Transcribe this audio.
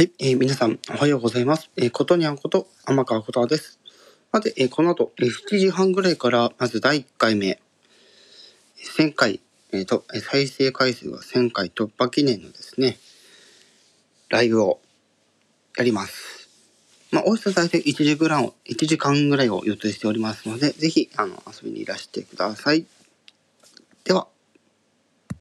はい、えー皆さん、おはようございます。えーことにゃんこと、天川ことです。さて、えーこの後、え7時半ぐらいから、まず第1回目、1000回、えーと、え再生回数が1000回突破記念のですね、ライブをやります。まあ、およそ再生1時ぐらいを、1時間ぐらいを予定しておりますので、ぜひ、あの、遊びにいらしてください。